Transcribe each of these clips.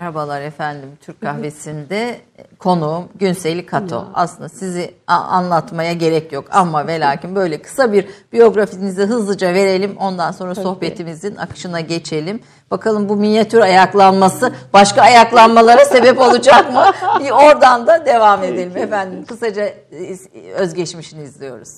Merhabalar efendim. Türk kahvesinde konuğum Günseli Kato. Ya. Aslında sizi anlatmaya gerek yok ama ve lakin böyle kısa bir biyografinizi hızlıca verelim. Ondan sonra Tabii. sohbetimizin akışına geçelim. Bakalım bu minyatür ayaklanması başka ayaklanmalara sebep olacak mı? Bir oradan da devam edelim efendim. Kısaca özgeçmişini izliyoruz.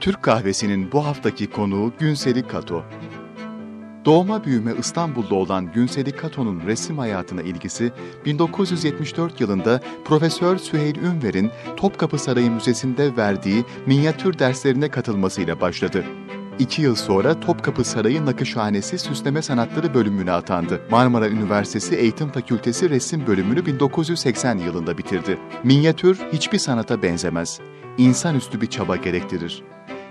Türk kahvesinin bu haftaki konuğu Günseli Kato. Doğma büyüme İstanbul'da olan Günseli Kato'nun resim hayatına ilgisi 1974 yılında Profesör Süheyl Ünver'in Topkapı Sarayı Müzesi'nde verdiği minyatür derslerine katılmasıyla başladı. İki yıl sonra Topkapı Sarayı Nakışhanesi Süsleme Sanatları bölümüne atandı. Marmara Üniversitesi Eğitim Fakültesi Resim bölümünü 1980 yılında bitirdi. Minyatür hiçbir sanata benzemez. İnsanüstü bir çaba gerektirir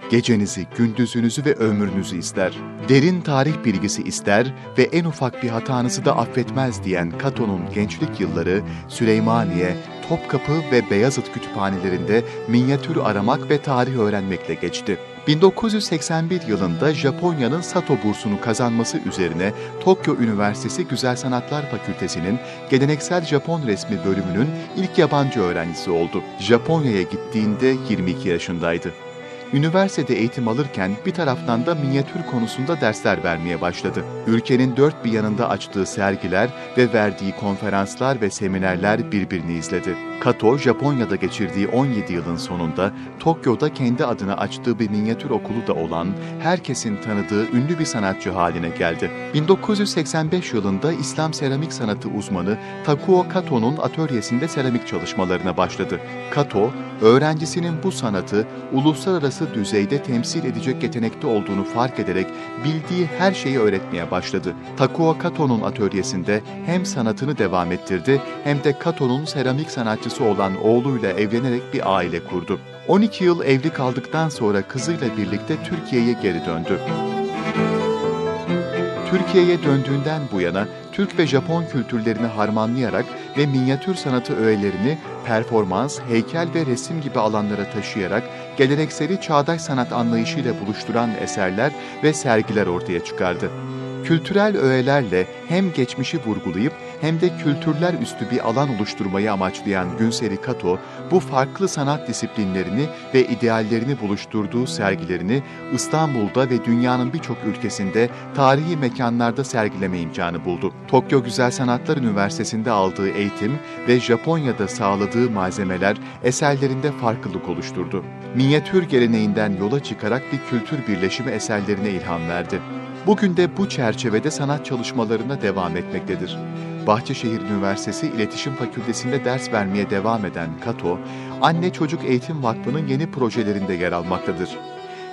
gecenizi, gündüzünüzü ve ömrünüzü ister. Derin tarih bilgisi ister ve en ufak bir hatanızı da affetmez diyen Kato'nun gençlik yılları Süleymaniye, Topkapı ve Beyazıt kütüphanelerinde minyatür aramak ve tarih öğrenmekle geçti. 1981 yılında Japonya'nın Sato bursunu kazanması üzerine Tokyo Üniversitesi Güzel Sanatlar Fakültesi'nin geleneksel Japon resmi bölümünün ilk yabancı öğrencisi oldu. Japonya'ya gittiğinde 22 yaşındaydı. Üniversitede eğitim alırken bir taraftan da minyatür konusunda dersler vermeye başladı. Ülkenin dört bir yanında açtığı sergiler ve verdiği konferanslar ve seminerler birbirini izledi. Kato, Japonya'da geçirdiği 17 yılın sonunda Tokyo'da kendi adına açtığı bir minyatür okulu da olan, herkesin tanıdığı ünlü bir sanatçı haline geldi. 1985 yılında İslam seramik sanatı uzmanı Takuo Kato'nun atölyesinde seramik çalışmalarına başladı. Kato, öğrencisinin bu sanatı uluslararası düzeyde temsil edecek yetenekte olduğunu fark ederek bildiği her şeyi öğretmeye başladı. Takuo Kato'nun atölyesinde hem sanatını devam ettirdi hem de Kato'nun seramik sanatçısı olan oğluyla evlenerek bir aile kurdu. 12 yıl evli kaldıktan sonra kızıyla birlikte Türkiye'ye geri döndü. Türkiye'ye döndüğünden bu yana Türk ve Japon kültürlerini harmanlayarak ve minyatür sanatı öğelerini performans, heykel ve resim gibi alanlara taşıyarak gelenekseli çağdaş sanat anlayışıyla buluşturan eserler ve sergiler ortaya çıkardı kültürel öğelerle hem geçmişi vurgulayıp hem de kültürler üstü bir alan oluşturmayı amaçlayan Günseri Kato, bu farklı sanat disiplinlerini ve ideallerini buluşturduğu sergilerini İstanbul'da ve dünyanın birçok ülkesinde tarihi mekanlarda sergileme imkanı buldu. Tokyo Güzel Sanatlar Üniversitesi'nde aldığı eğitim ve Japonya'da sağladığı malzemeler eserlerinde farklılık oluşturdu. Minyatür geleneğinden yola çıkarak bir kültür birleşimi eserlerine ilham verdi. Bugün de bu çerçevede sanat çalışmalarına devam etmektedir. Bahçeşehir Üniversitesi İletişim Fakültesi'nde ders vermeye devam eden Kato, Anne Çocuk Eğitim Vakfı'nın yeni projelerinde yer almaktadır.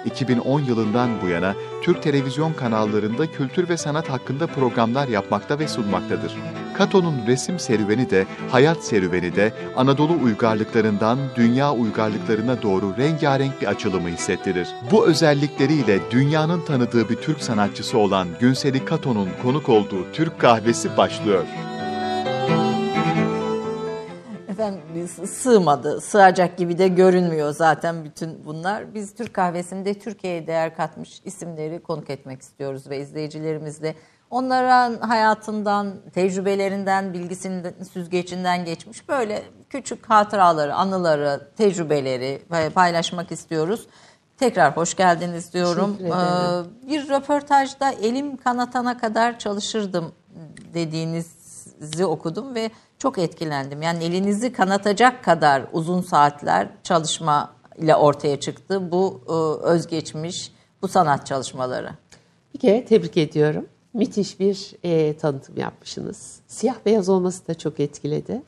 2010 yılından bu yana Türk televizyon kanallarında kültür ve sanat hakkında programlar yapmakta ve sunmaktadır. Kato'nun resim serüveni de, hayat serüveni de Anadolu uygarlıklarından dünya uygarlıklarına doğru rengarenk bir açılımı hissettirir. Bu özellikleriyle dünyanın tanıdığı bir Türk sanatçısı olan Günseli Kato'nun konuk olduğu Türk kahvesi başlıyor efendim sığmadı. Sığacak gibi de görünmüyor zaten bütün bunlar. Biz Türk kahvesinde Türkiye'ye değer katmış isimleri konuk etmek istiyoruz ve izleyicilerimizle onların hayatından, tecrübelerinden, bilgisinden, süzgecinden geçmiş böyle küçük hatıraları, anıları, tecrübeleri paylaşmak istiyoruz. Tekrar hoş geldiniz diyorum. Ee, bir röportajda elim kanatana kadar çalışırdım dediğinizi okudum ve çok etkilendim. Yani elinizi kanatacak kadar uzun saatler çalışma ile ortaya çıktı bu e, özgeçmiş, bu sanat çalışmaları. Bir kere tebrik ediyorum. Müthiş bir e, tanıtım yapmışsınız. Siyah beyaz olması da çok etkiledi.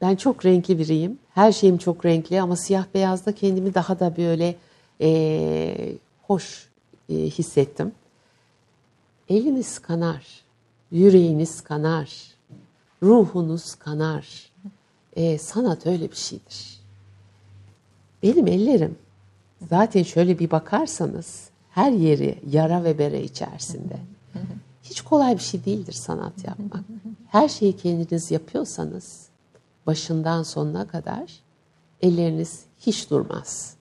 Ben çok renkli biriyim. Her şeyim çok renkli ama siyah beyazda kendimi daha da böyle e, hoş e, hissettim. Eliniz kanar, yüreğiniz kanar, ruhunuz kanar. E, sanat öyle bir şeydir. Benim ellerim zaten şöyle bir bakarsanız her yeri yara ve bere içerisinde. Hiç kolay bir şey değildir sanat yapmak. Her şeyi kendiniz yapıyorsanız başından sonuna kadar elleriniz hiç durmaz.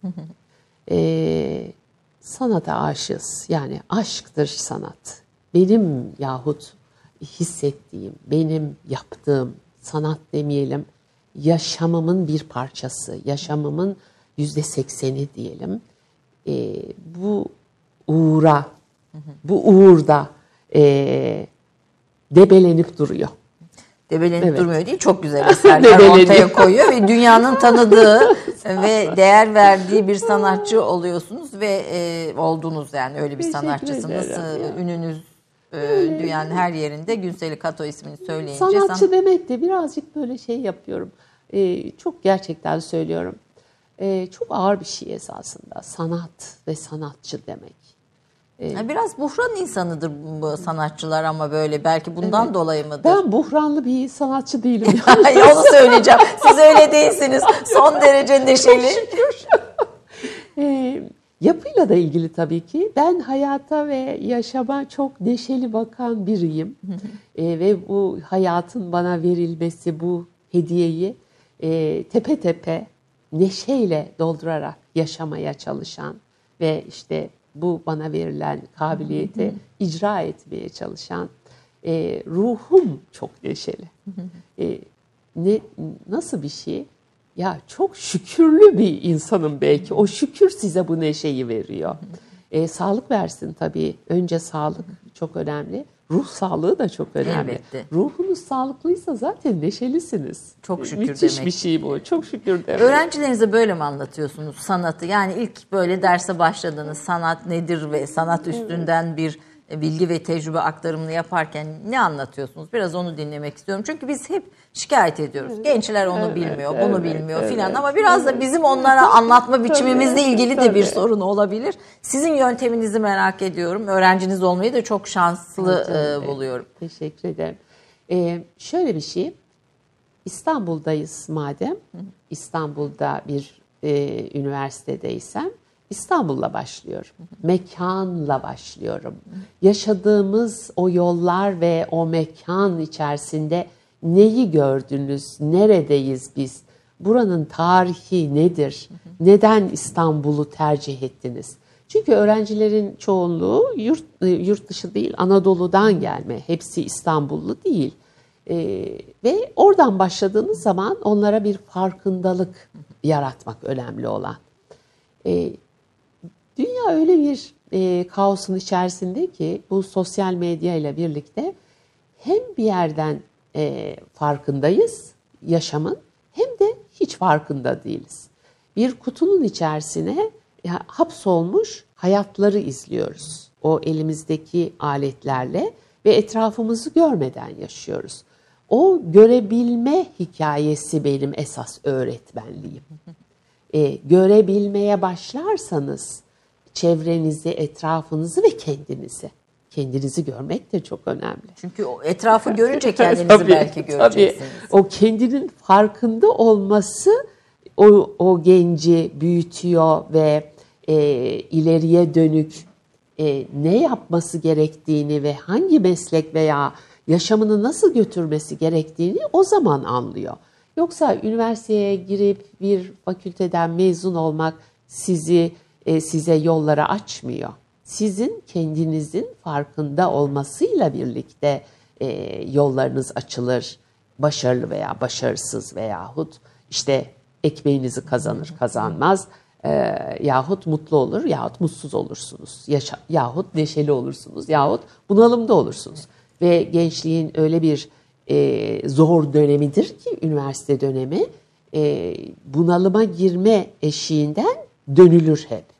Ee, sanata aşığız. Yani aşktır sanat. Benim yahut hissettiğim, benim yaptığım sanat demeyelim, yaşamımın bir parçası, yaşamımın yüzde sekseni diyelim. E, bu uğra, bu uğurda e, debelenip duruyor. Debelenip Evet. durmuyor değil, çok güzel eserler ortaya koyuyor ve dünyanın tanıdığı ve değer verdiği bir sanatçı oluyorsunuz ve e, oldunuz yani öyle bir Teşekkür sanatçısınız. E. Ününüz e, dünyanın her yerinde Günseli Kato ismini söyleyince Sanatçı san- demek de birazcık böyle şey yapıyorum. Ee, çok gerçekten söylüyorum. Ee, çok ağır bir şey esasında. Sanat ve sanatçı demek. Biraz buhran insanıdır bu sanatçılar ama böyle belki bundan dolayı mıdır? Ben buhranlı bir sanatçı değilim. Ay, Onu söyleyeceğim. Siz öyle değilsiniz. Son derece neşeli. Ee, yapıyla da ilgili tabii ki. Ben hayata ve yaşama çok neşeli bakan biriyim. Ee, ve bu hayatın bana verilmesi, bu hediyeyi e, tepe tepe neşeyle doldurarak yaşamaya çalışan ve işte bu bana verilen kabiliyeti icra etmeye çalışan e, ruhum çok neşeli. E, ne nasıl bir şey? Ya çok şükürlü bir insanım belki. O şükür size bu neşeyi veriyor. E, sağlık versin tabii. Önce sağlık çok önemli. Ruh sağlığı da çok önemli. Elbette. Ruhunuz sağlıklıysa zaten neşelisiniz. Çok şükür Müthiş demek. bir şey bu. Çok şükür demek. Öğrencilerinize böyle mi anlatıyorsunuz sanatı? Yani ilk böyle derse başladınız sanat nedir ve sanat üstünden bir bilgi ve tecrübe aktarımını yaparken ne anlatıyorsunuz? Biraz onu dinlemek istiyorum. Çünkü biz hep şikayet ediyoruz. Gençler onu bilmiyor, bunu evet, bilmiyor evet. filan ama biraz da bizim onlara anlatma biçimimizle ilgili de bir sorun olabilir. Sizin yönteminizi merak ediyorum. Öğrenciniz olmayı da çok şanslı e, buluyorum. Teşekkür ederim. Ee, şöyle bir şey. İstanbul'dayız madem. İstanbul'da bir e, üniversitedeysem İstanbul'la başlıyorum. Mekanla başlıyorum. Yaşadığımız o yollar ve o mekan içerisinde neyi gördünüz? Neredeyiz biz? Buranın tarihi nedir? Neden İstanbul'u tercih ettiniz? Çünkü öğrencilerin çoğunluğu yurt, e, yurt dışı değil, Anadolu'dan gelme. Hepsi İstanbullu değil. Ee, ve oradan başladığınız zaman onlara bir farkındalık yaratmak önemli olan. Ee, dünya öyle bir e, kaosun içerisinde ki bu sosyal medya ile birlikte hem bir yerden e, farkındayız yaşamın hem de hiç farkında değiliz. Bir kutunun içerisine ya, hapsolmuş hayatları izliyoruz. O elimizdeki aletlerle ve etrafımızı görmeden yaşıyoruz. O görebilme hikayesi benim esas öğretmenliğim. E, görebilmeye başlarsanız çevrenizi, etrafınızı ve kendinizi. Kendinizi görmek de çok önemli. Çünkü o etrafı görünce kendinizi Tabii, belki göreceksiniz. Tabii. O kendinin farkında olması o, o genci büyütüyor ve e, ileriye dönük e, ne yapması gerektiğini ve hangi meslek veya yaşamını nasıl götürmesi gerektiğini o zaman anlıyor. Yoksa üniversiteye girip bir fakülteden mezun olmak sizi e, size yolları açmıyor. Sizin kendinizin farkında olmasıyla birlikte e, yollarınız açılır. Başarılı veya başarısız veyahut işte ekmeğinizi kazanır kazanmaz e, yahut mutlu olur yahut mutsuz olursunuz. Yaşa, yahut neşeli olursunuz yahut bunalımda olursunuz. Ve gençliğin öyle bir e, zor dönemidir ki üniversite dönemi e, bunalıma girme eşiğinden dönülür hep.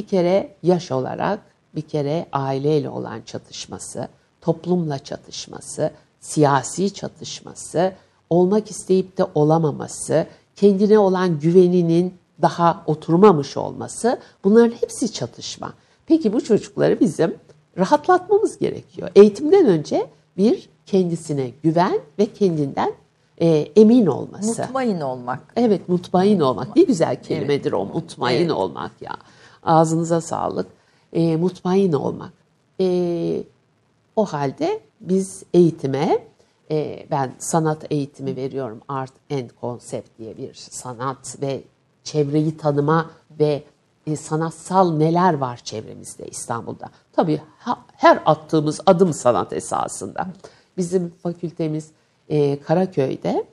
Bir kere yaş olarak, bir kere aileyle olan çatışması, toplumla çatışması, siyasi çatışması, olmak isteyip de olamaması, kendine olan güveninin daha oturmamış olması bunların hepsi çatışma. Peki bu çocukları bizim rahatlatmamız gerekiyor. Eğitimden önce bir kendisine güven ve kendinden e, emin olması. Mutmain olmak. Evet mutmain olmak. Ne güzel kelimedir o mutmain Evet. olmak ya. Ağzınıza sağlık. E, mutmain olmak. E, o halde biz eğitime, e, ben sanat eğitimi veriyorum. Art and Concept diye bir sanat ve çevreyi tanıma ve e, sanatsal neler var çevremizde İstanbul'da. Tabii ha, her attığımız adım sanat esasında. Bizim fakültemiz e, Karaköy'de.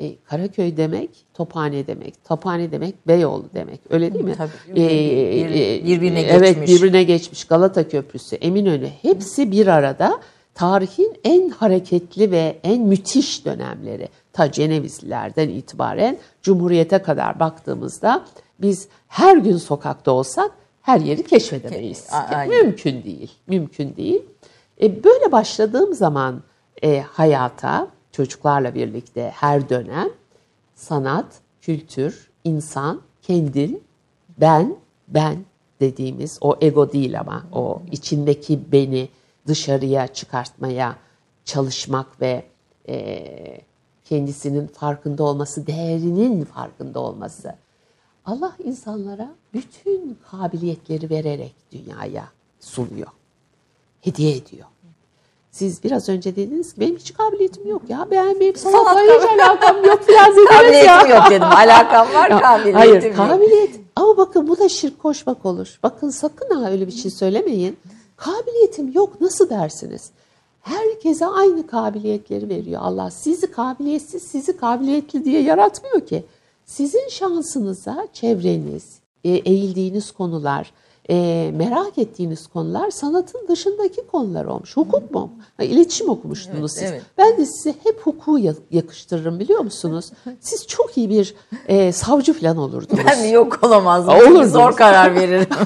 E, Karaköy demek Tophane demek. Tophane demek Beyoğlu demek. Öyle değil mi? Tabii. Bir- birbirine evet, geçmiş. birbirine geçmiş. Galata Köprüsü, Eminönü hepsi bir arada. Tarihin en hareketli ve en müthiş dönemleri ta Cenevizlilerden itibaren Cumhuriyete kadar baktığımızda biz her gün sokakta olsak her yeri keşfedemeyiz. A-. Mümkün değil. Mümkün değil. E, böyle başladığım zaman e, hayata çocuklarla birlikte her dönem sanat, kültür, insan, kendin, ben, ben dediğimiz o ego değil ama o içindeki beni dışarıya çıkartmaya çalışmak ve e, kendisinin farkında olması, değerinin farkında olması. Allah insanlara bütün kabiliyetleri vererek dünyaya sunuyor. Hediye ediyor. Siz biraz önce dediniz ki benim hiç kabiliyetim yok ya. Ben benim sanatla hiç alakam yok falan dediniz ya. Kabiliyetim yok dedim. Alakam var Ya, kabiliyetim Hayır yok. kabiliyet ama bakın bu da şirk koşmak olur. Bakın sakın ha öyle bir şey söylemeyin. Kabiliyetim yok nasıl dersiniz? Herkese aynı kabiliyetleri veriyor Allah. Sizi kabiliyetsiz, sizi kabiliyetli diye yaratmıyor ki. Sizin şansınıza çevreniz, e, eğildiğiniz konular, e, merak ettiğiniz konular sanatın dışındaki konular olmuş. Hukuk mu? Ha, İletişim okumuştunuz Evet, siz. evet. Ben de size hep hukuku ya- yakıştırırım biliyor musunuz? Siz çok iyi bir e, savcı falan olurdunuz. Ben yok olamazdım. Olurdunuz. Zor karar veririm.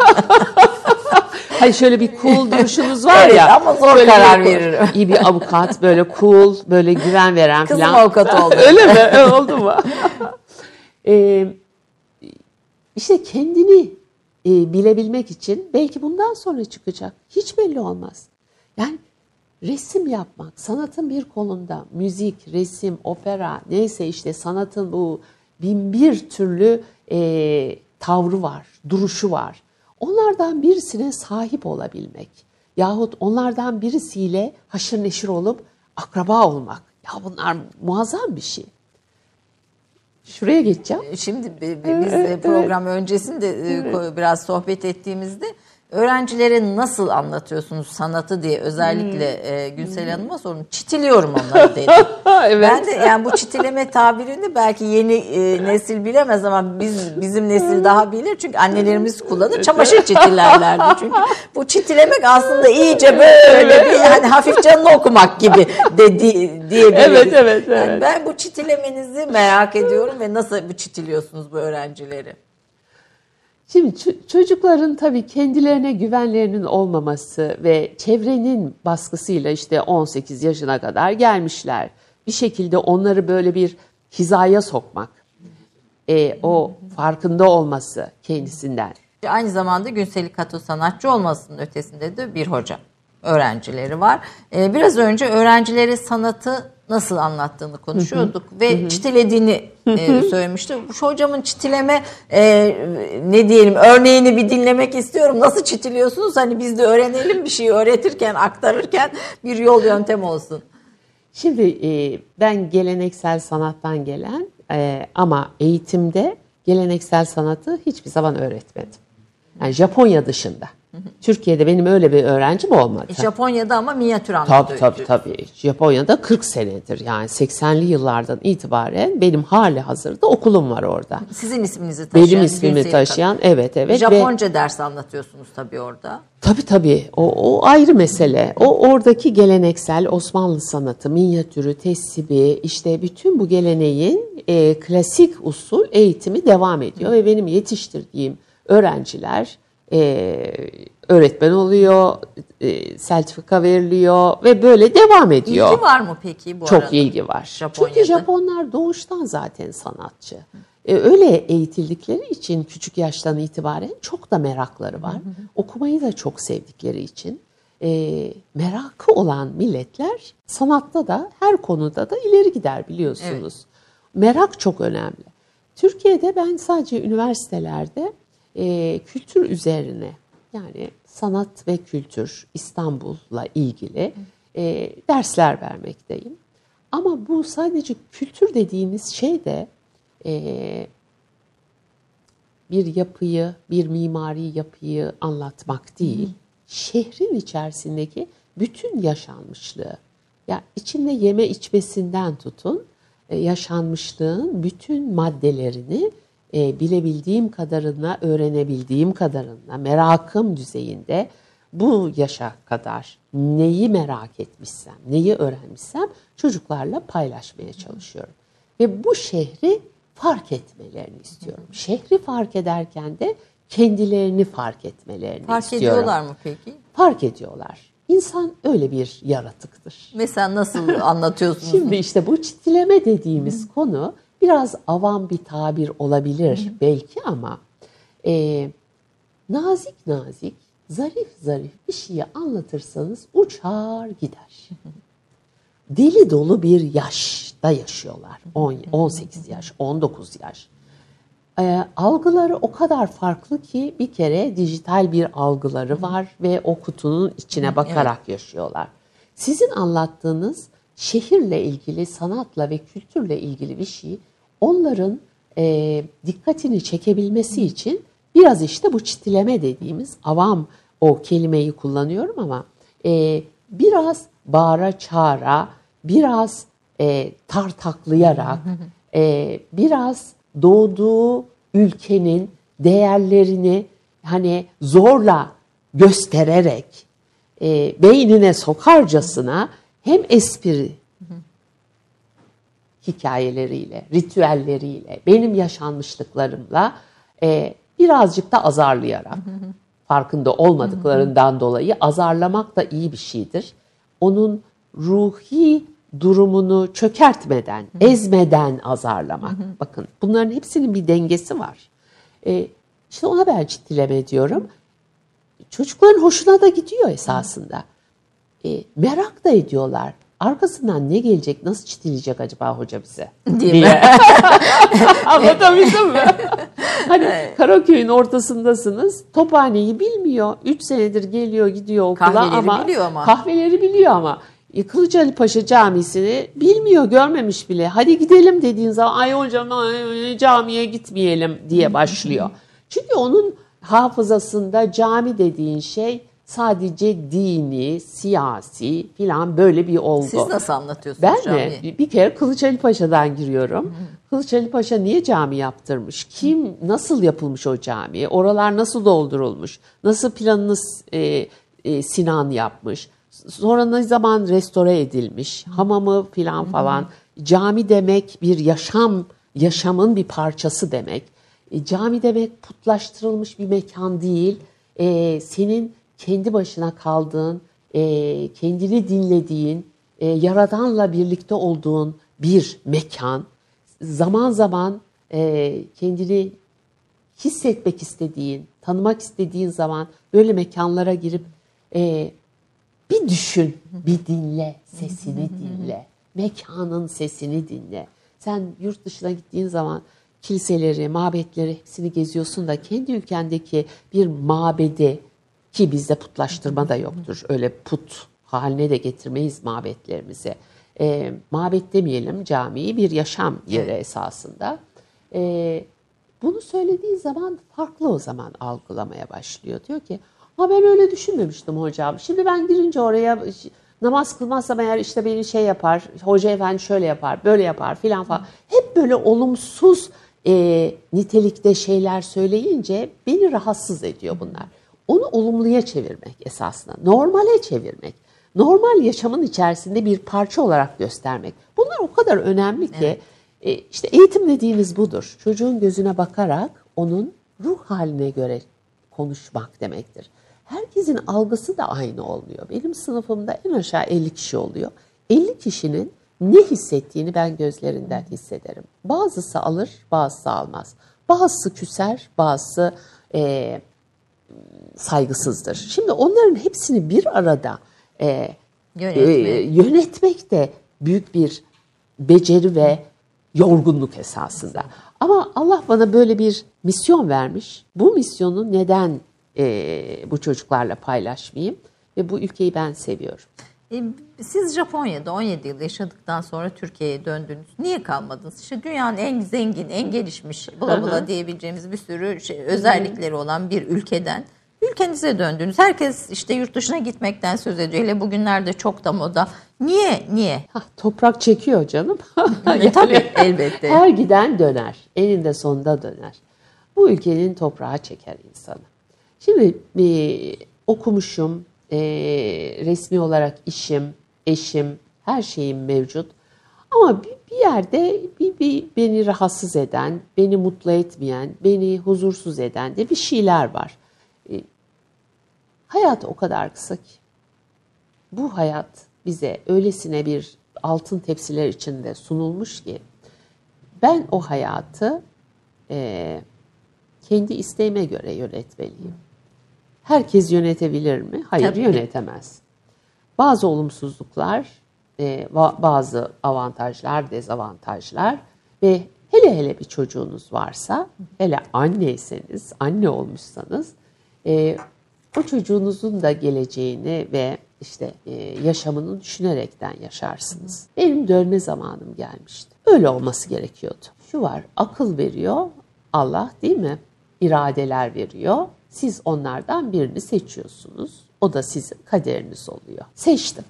Hayır şöyle bir cool duruşunuz var Evet, ya. ama zor böyle karar bir- veririm. İyi bir avukat böyle cool böyle güven veren Kızım falan. avukat oldu. Öyle mi? Oldu mu? Ee, işte kendini e, bilebilmek için belki bundan sonra çıkacak. Hiç belli olmaz. Yani resim yapmak, sanatın bir kolunda müzik, resim, opera neyse işte sanatın bu bin bir türlü e, tavrı var, duruşu var. Onlardan birisine sahip olabilmek yahut onlardan birisiyle haşır neşir olup akraba olmak. Ya bunlar muazzam bir şey. Şuraya geçeceğim. Şimdi bi- bi- biz de program öncesinde e, biraz sohbet ettiğimizde öğrencilere nasıl anlatıyorsunuz sanatı diye özellikle Hmm. e, Günsel Hanım'a sordum. Çitiliyorum onları dedim. evet. Ben de yani bu çitileme tabirini belki yeni e, nesil bilemez ama biz bizim nesil daha bilir. Çünkü annelerimiz kullanır. Çamaşır çitilerlerdi. Çünkü bu çitilemek aslında iyice böyle bir hani hafif canını okumak gibi de di, diyebiliriz. Evet, evet, Yani evet. ben bu çitilemenizi merak ediyorum ve nasıl bu çitiliyorsunuz bu öğrencileri? Şimdi çocukların tabii kendilerine güvenlerinin olmaması ve çevrenin baskısıyla işte 18 yaşına kadar gelmişler. Bir şekilde onları böyle bir hizaya sokmak, e, o farkında olması kendisinden. Aynı zamanda Günseli Kato sanatçı olmasının ötesinde de bir hoca. Öğrencileri var. Ee, biraz önce öğrencilere sanatı nasıl anlattığını konuşuyorduk ve çitilediğini e, söylemişti. Hocamın çitileme e, ne diyelim örneğini bir dinlemek istiyorum. Nasıl çitiliyorsunuz? Hani biz de öğrenelim bir şeyi öğretirken, aktarırken bir yol yöntem olsun. Şimdi e, ben geleneksel sanattan gelen e, ama eğitimde geleneksel sanatı hiçbir zaman öğretmedim. Yani Japonya dışında. Türkiye'de benim öyle bir öğrencim olmadı. Japonya'da ama minyatür Tabii anlatıyor. tabii tabii. Japonya'da 40 senedir yani 80'li yıllardan itibaren benim hali hazırda okulum var orada. Sizin isminizi taşıyan. Benim ismimi taşıyan evet evet ve Japonca ders anlatıyorsunuz tabii orada. tabii tabii o, o ayrı mesele. O oradaki geleneksel Osmanlı sanatı, minyatürü, tesibi işte bütün bu geleneğin e, klasik usul eğitimi devam ediyor ve benim yetiştirdiğim öğrenciler e, öğretmen oluyor, e, sertifika veriliyor ve böyle devam ediyor. İlgi var mı peki bu Çok arada? ilgi var. Japonya'da. Çünkü Japonlar doğuştan zaten sanatçı. E, öyle eğitildikleri için küçük yaştan itibaren çok da merakları var. Okumayı da çok sevdikleri için e, merakı olan milletler sanatta da her konuda da ileri gider biliyorsunuz. Merak çok önemli. Türkiye'de ben sadece üniversitelerde e, kültür üzerine yani sanat ve kültür İstanbul'la ilgili e, dersler vermekteyim. Ama bu sadece kültür dediğimiz şey de e, bir yapıyı, bir mimari yapıyı anlatmak değil, şehrin içerisindeki bütün yaşanmışlığı, ya içinde yeme içmesinden tutun, e, yaşanmışlığın bütün maddelerini e, bilebildiğim kadarına, öğrenebildiğim kadarına, merakım düzeyinde bu yaşa kadar neyi merak etmişsem, neyi öğrenmişsem çocuklarla paylaşmaya çalışıyorum. Ve bu şehri fark etmelerini istiyorum. Şehri fark ederken de kendilerini fark etmelerini Fark istiyorum. ediyorlar mı peki? Fark ediyorlar. İnsan öyle bir yaratıktır. Mesela nasıl anlatıyorsunuz? Şimdi işte bu çitileme dediğimiz konu biraz avam bir tabir olabilir belki ama e, nazik nazik, zarif zarif bir şeyi anlatırsanız uçar gider. Deli dolu bir yaşta yaşıyorlar. 10, 18 yaş, 19 yaş. E, algıları o kadar farklı ki bir kere dijital bir algıları var ve o kutunun içine bakarak yaşıyorlar. Sizin anlattığınız şehirle ilgili, sanatla ve kültürle ilgili bir şey onların e, dikkatini çekebilmesi için biraz işte bu çitileme dediğimiz avam o kelimeyi kullanıyorum ama e, biraz bağıra çağıra, biraz e, tartaklayarak, e, biraz doğduğu ülkenin değerlerini hani zorla göstererek e, beynine sokarcasına hem espri hikayeleriyle, ritüelleriyle, benim yaşanmışlıklarımla e, birazcık da azarlayarak, farkında olmadıklarından dolayı azarlamak da iyi bir şeydir. Onun ruhi durumunu çökertmeden, ezmeden azarlamak. Bakın bunların hepsinin bir dengesi var. E, işte ona ben çitileme diyorum. Çocukların hoşuna da gidiyor esasında. E, merak da ediyorlar. Arkasından ne gelecek, nasıl çitileyecek acaba hoca bize? Değil mi? Anlatabildim mi? hani Karaköy'ün ortasındasınız. Tophaneyi bilmiyor. 3 senedir geliyor gidiyor okula Kahveleri ama, biliyor ama. Kahveleri biliyor ama. E, Kılıç Ali Paşa Camisi'ni bilmiyor, görmemiş bile. Hadi gidelim dediğin zaman ay hocam ay, camiye gitmeyelim diye başlıyor. Çünkü onun hafızasında cami dediğin şey sadece dini, siyasi filan böyle bir olgu. Siz nasıl anlatıyorsunuz Ben camiyi? mi? Bir kere Kılıç Ali Paşa'dan giriyorum. Kılıç Ali Paşa niye cami yaptırmış? Kim, nasıl yapılmış o cami? Oralar nasıl doldurulmuş? Nasıl planını e, e, Sinan yapmış? Sonra ne zaman restore edilmiş? Hamamı filan falan. Cami demek bir yaşam, yaşamın bir parçası demek. E, cami demek putlaştırılmış bir mekan değil. E, senin kendi başına kaldığın, e, kendini dinlediğin, e, Yaradan'la birlikte olduğun bir mekan. Zaman zaman e, kendini hissetmek istediğin, tanımak istediğin zaman böyle mekanlara girip e, bir düşün, bir dinle, sesini dinle, mekanın sesini dinle. Sen yurt dışına gittiğin zaman kiliseleri, mabetleri hepsini geziyorsun da kendi ülkendeki bir mabedi ki bizde putlaştırma da yoktur. Öyle put haline de getirmeyiz mabetlerimizi. E, mabet demeyelim camiyi bir yaşam yeri esasında. E, bunu söylediği zaman farklı o zaman algılamaya başlıyor. Diyor ki ha ben öyle düşünmemiştim hocam. Şimdi ben girince oraya namaz kılmazsam eğer işte beni şey yapar, hoca efendi şöyle yapar, böyle yapar filan falan. Hep böyle olumsuz e, nitelikte şeyler söyleyince beni rahatsız ediyor bunlar. Onu olumluya çevirmek esasında, normale çevirmek, normal yaşamın içerisinde bir parça olarak göstermek. Bunlar o kadar önemli ki Evet. e, işte eğitim dediğimiz budur. Çocuğun gözüne bakarak onun ruh haline göre konuşmak demektir. Herkesin algısı da aynı olmuyor. Benim sınıfımda en aşağı 50 kişi oluyor. 50 kişinin ne hissettiğini ben gözlerinden hissederim. Bazısı alır, bazısı almaz. Bazısı küser, bazısı e, saygısızdır. Şimdi onların hepsini bir arada e, Yönetmek. e, yönetmek de büyük bir beceri ve yorgunluk esasında. Ama Allah bana böyle bir misyon vermiş. Bu misyonu neden e, bu çocuklarla paylaşmayayım? Ve bu ülkeyi ben seviyorum. E, siz Japonya'da 17 yıl yaşadıktan sonra Türkiye'ye döndünüz. Niye kalmadınız? İşte dünyanın en zengin, en gelişmiş, bula bula diyebileceğimiz bir sürü şey, özellikleri olan bir ülkeden ülkenize döndünüz. Herkes işte yurt dışına gitmekten söz ediyor. Hele bugünlerde çok da moda. Niye? Niye? Hah, toprak çekiyor canım. yani, Tabii elbette. Her giden döner. Eninde sonunda döner. Bu ülkenin toprağı çeker insanı. Şimdi e, okumuşum, e, resmi olarak işim, eşim, her şeyim mevcut. Ama bir, bir yerde bir, bir beni rahatsız eden, beni mutlu etmeyen, beni huzursuz eden de bir şeyler var. E, hayat o kadar kısa ki. Bu hayat bize öylesine bir altın tepsiler içinde sunulmuş ki ben o hayatı e, kendi isteğime göre yönetmeliyim. Herkes yönetebilir mi? Hayır Tabii. yönetemez. Bazı olumsuzluklar, e, bazı avantajlar, dezavantajlar ve hele hele bir çocuğunuz varsa, hele anneyseniz, anne olmuşsanız, e, o çocuğunuzun da geleceğini ve işte e, yaşamını düşünerekten yaşarsınız. Benim dönme zamanım gelmişti. Öyle olması gerekiyordu. Şu var, akıl veriyor Allah değil mi? İradeler veriyor. Siz onlardan birini seçiyorsunuz. O da sizin kaderiniz oluyor. Seçtim.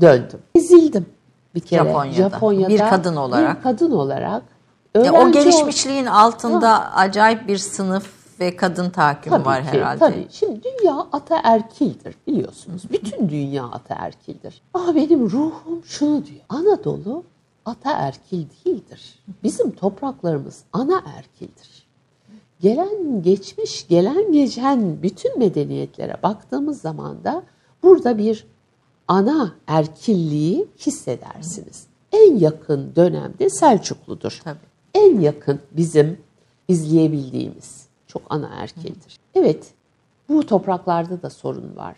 Döndüm. Ezildim bir kere. Japonya'da. Japonya'da bir kadın olarak. Bir kadın olarak. Ya o gelişmişliğin ol- altında ha. acayip bir sınıf ve kadın tahakküm tabii var ki, herhalde. Tabii. Şimdi dünya ataerkildir biliyorsunuz. Bütün dünya ataerkildir. Ah benim ruhum şunu diyor. Anadolu ataerkil değildir. Bizim topraklarımız anaerkildir. Gelen geçmiş, gelen geçen bütün medeniyetlere baktığımız zaman da burada bir ana erkilliği hissedersiniz. En yakın dönemde Selçukludur. Tabii. En yakın bizim izleyebildiğimiz çok ana erkildir. Evet, bu topraklarda da sorun var.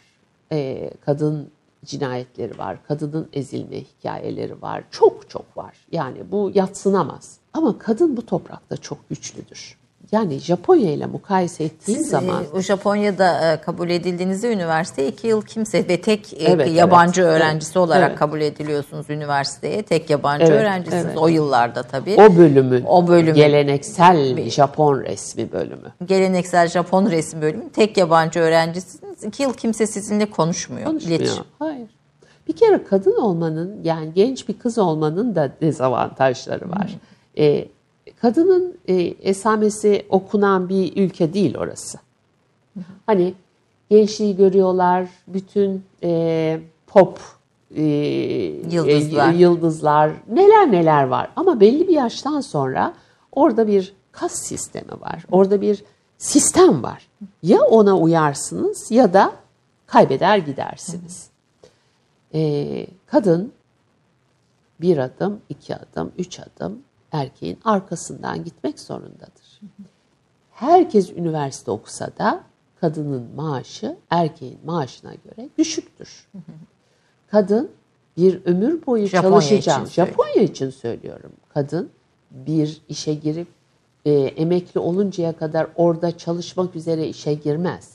Ee, kadın cinayetleri var, kadının ezilme hikayeleri var. Çok çok var. Yani bu yatsınamaz. Ama kadın bu toprakta çok güçlüdür. Yani Japonya ile mukayese ettiğin Siz, zaman... O Japonya'da e, kabul edildiğinizde üniversite iki yıl kimse ve tek e, evet, yabancı evet, öğrencisi evet, olarak evet. kabul ediliyorsunuz üniversiteye. Tek yabancı evet, öğrencisiniz evet. o yıllarda tabii. O bölümün, o bölümün geleneksel Japon resmi bölümü. Geleneksel Japon resmi bölümü. Tek yabancı öğrencisiniz. İki yıl kimse sizinle konuşmuyor. Konuşmuyor, iletişim. hayır. Bir kere kadın olmanın yani genç bir kız olmanın da dezavantajları var. Hmm. Ee, kadının e, esamesi okunan bir ülke değil orası. Hani gençliği görüyorlar, bütün e, pop e, yıldızlar. E, yıldızlar, neler neler var. Ama belli bir yaştan sonra orada bir kas sistemi var. Orada bir sistem var. Ya ona uyarsınız ya da kaybeder gidersiniz. E, kadın bir adım, iki adım, üç adım erkeğin arkasından gitmek zorundadır. Herkes üniversite okusa da kadının maaşı erkeğin maaşına göre düşüktür. Kadın bir ömür boyu Japonya çalışacağım. Için Japonya için söylüyorum. Kadın bir işe girip e, emekli oluncaya kadar orada çalışmak üzere işe girmez.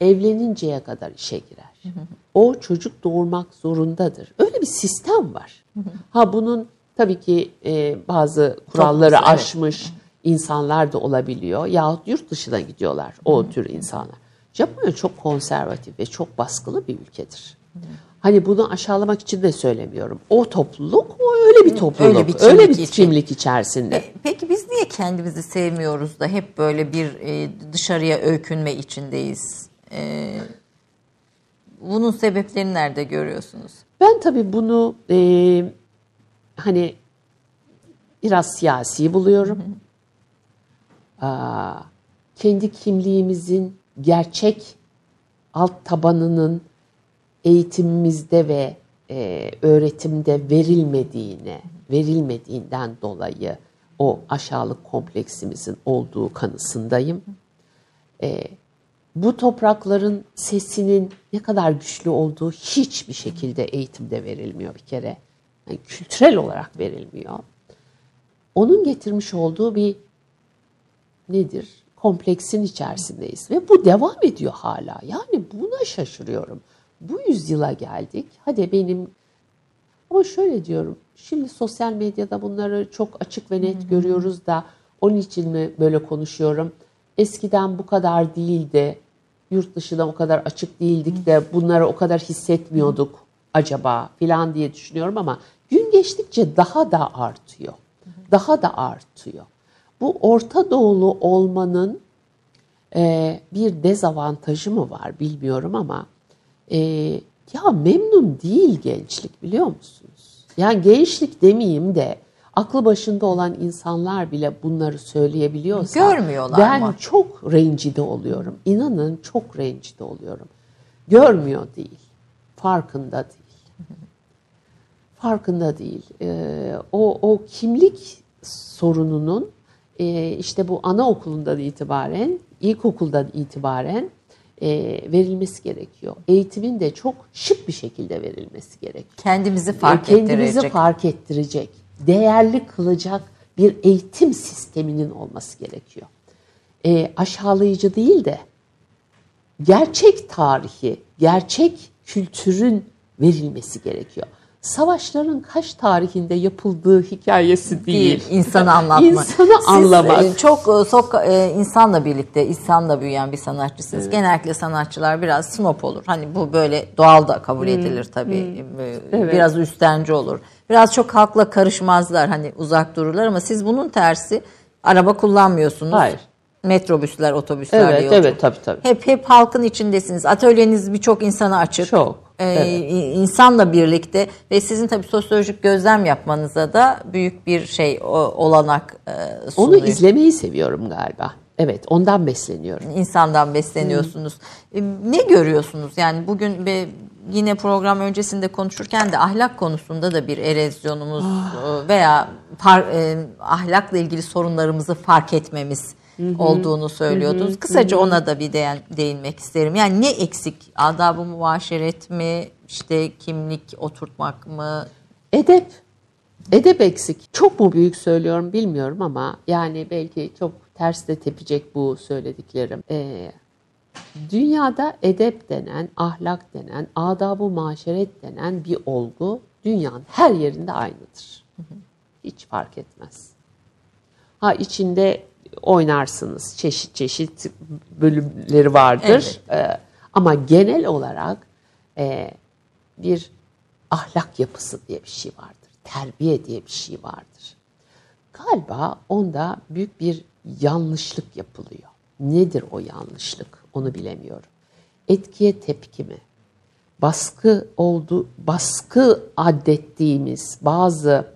Evleninceye kadar işe girer. O çocuk doğurmak zorundadır. Öyle bir sistem var. Ha bunun Tabii ki e, bazı kuralları Çok aşmış evet. insanlar da olabiliyor. Yahut yurt dışına gidiyorlar o Hı. tür insanlar. Japonya çok konservatif ve çok baskılı bir ülkedir. Hı. Hani bunu aşağılamak için de söylemiyorum. O topluluk o öyle bir topluluk. Öyle bir kimlik, öyle bir kimlik içerisinde. E, peki biz niye kendimizi sevmiyoruz da hep böyle bir e, dışarıya öykünme içindeyiz? E, bunun sebeplerini nerede görüyorsunuz? Ben tabii bunu e, hani biraz siyasi buluyorum. Aa, kendi kimliğimizin gerçek alt tabanının eğitimimizde ve e, öğretimde verilmediğine, verilmediğinden dolayı o aşağılık kompleksimizin olduğu kanısındayım. E, bu toprakların sesinin ne kadar güçlü olduğu hiçbir şekilde eğitimde verilmiyor bir kere yani kültürel olarak verilmiyor. Onun getirmiş olduğu bir nedir? Kompleksin içerisindeyiz ve bu devam ediyor hala. Yani buna şaşırıyorum. bu yüzyıla geldik. Hadi benim ama şöyle diyorum. Şimdi sosyal medyada bunları çok açık ve net görüyoruz da onun için mi böyle konuşuyorum? Eskiden bu kadar değildi. Yurt dışında o kadar açık değildik de bunları o kadar hissetmiyorduk acaba filan diye düşünüyorum ama gün geçtikçe daha da artıyor. Daha da artıyor. Bu Orta Doğulu olmanın e, bir dezavantajı mı var bilmiyorum ama e, ya memnun değil gençlik biliyor musunuz? Yani gençlik demeyeyim de aklı başında olan insanlar bile bunları söyleyebiliyorsa Görmüyorlar ben mı? çok rencide oluyorum. İnanın çok rencide oluyorum. Görmüyor değil. Farkında değil. Farkında değil. Ee, o, o kimlik sorununun e, işte bu anaokulundan itibaren, ilkokuldan itibaren e, verilmesi gerekiyor. Eğitimin de çok şık bir şekilde verilmesi gerekiyor. Kendimizi fark kendimizi ettirecek. fark ettirecek, değerli kılacak bir eğitim sisteminin olması gerekiyor. E, aşağılayıcı değil de gerçek tarihi, gerçek kültürün verilmesi gerekiyor. Savaşların kaç tarihinde yapıldığı hikayesi değil. değil, insanı anlatma. İnsanı Siz anlamak. e, çok e, soka- e, insanla birlikte, insanla büyüyen bir sanatçısınız. Genellikle sanatçılar biraz snop olur. Hani bu böyle doğal da kabul edilir tabii. E, Evet. Biraz üstenci olur. Biraz çok halkla karışmazlar. Hani uzak dururlar ama siz bunun tersi araba kullanmıyorsunuz. Hayır. Metrobüsler, otobüslerle Evet, yolculuk. evet, tabii, tabii. Hep hep halkın içindesiniz. Atölyeniz birçok insana açık. Çok, Ee, evet. insanla birlikte ve sizin tabii sosyolojik gözlem yapmanıza da büyük bir şey o- olanak e, Onu sunuyor. izlemeyi seviyorum galiba. Evet, ondan besleniyorum. İnsandan besleniyorsunuz. E, Ne görüyorsunuz? Yani bugün ve yine program öncesinde konuşurken de ahlak konusunda da bir erozyonumuz e, veya par- e, ahlakla ilgili sorunlarımızı fark etmemiz olduğunu söylüyordunuz. Kısaca ona da bir değin- değinmek isterim. Yani ne eksik? Adab-ı muaşeret mi? İşte kimlik oturtmak mı? Edep. Edep eksik. Çok mu büyük söylüyorum bilmiyorum ama yani belki çok ters de tepecek bu söylediklerim. Ee, dünyada edep denen, ahlak denen, adab-ı maşeret denen bir olgu dünyanın her yerinde aynıdır. Hiç fark etmez. Ha içinde oynarsınız. Çeşit çeşit bölümleri vardır. Ee, ama genel olarak e, bir ahlak yapısı diye bir şey vardır. Terbiye diye bir şey vardır. Galiba onda büyük bir yanlışlık yapılıyor. Nedir o yanlışlık? Onu bilemiyorum. Etkiye tepki mi? Baskı oldu, baskı addettiğimiz bazı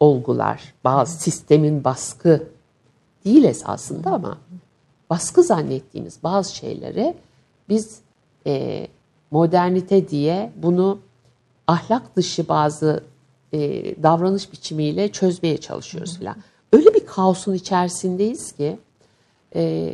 olgular, bazı sistemin baskı değil esasında ama baskı zannettiğimiz bazı şeyleri biz e, modernite diye bunu ahlak dışı bazı e, davranış biçimiyle çözmeye çalışıyoruz filan. Öyle bir kaosun içerisindeyiz ki e,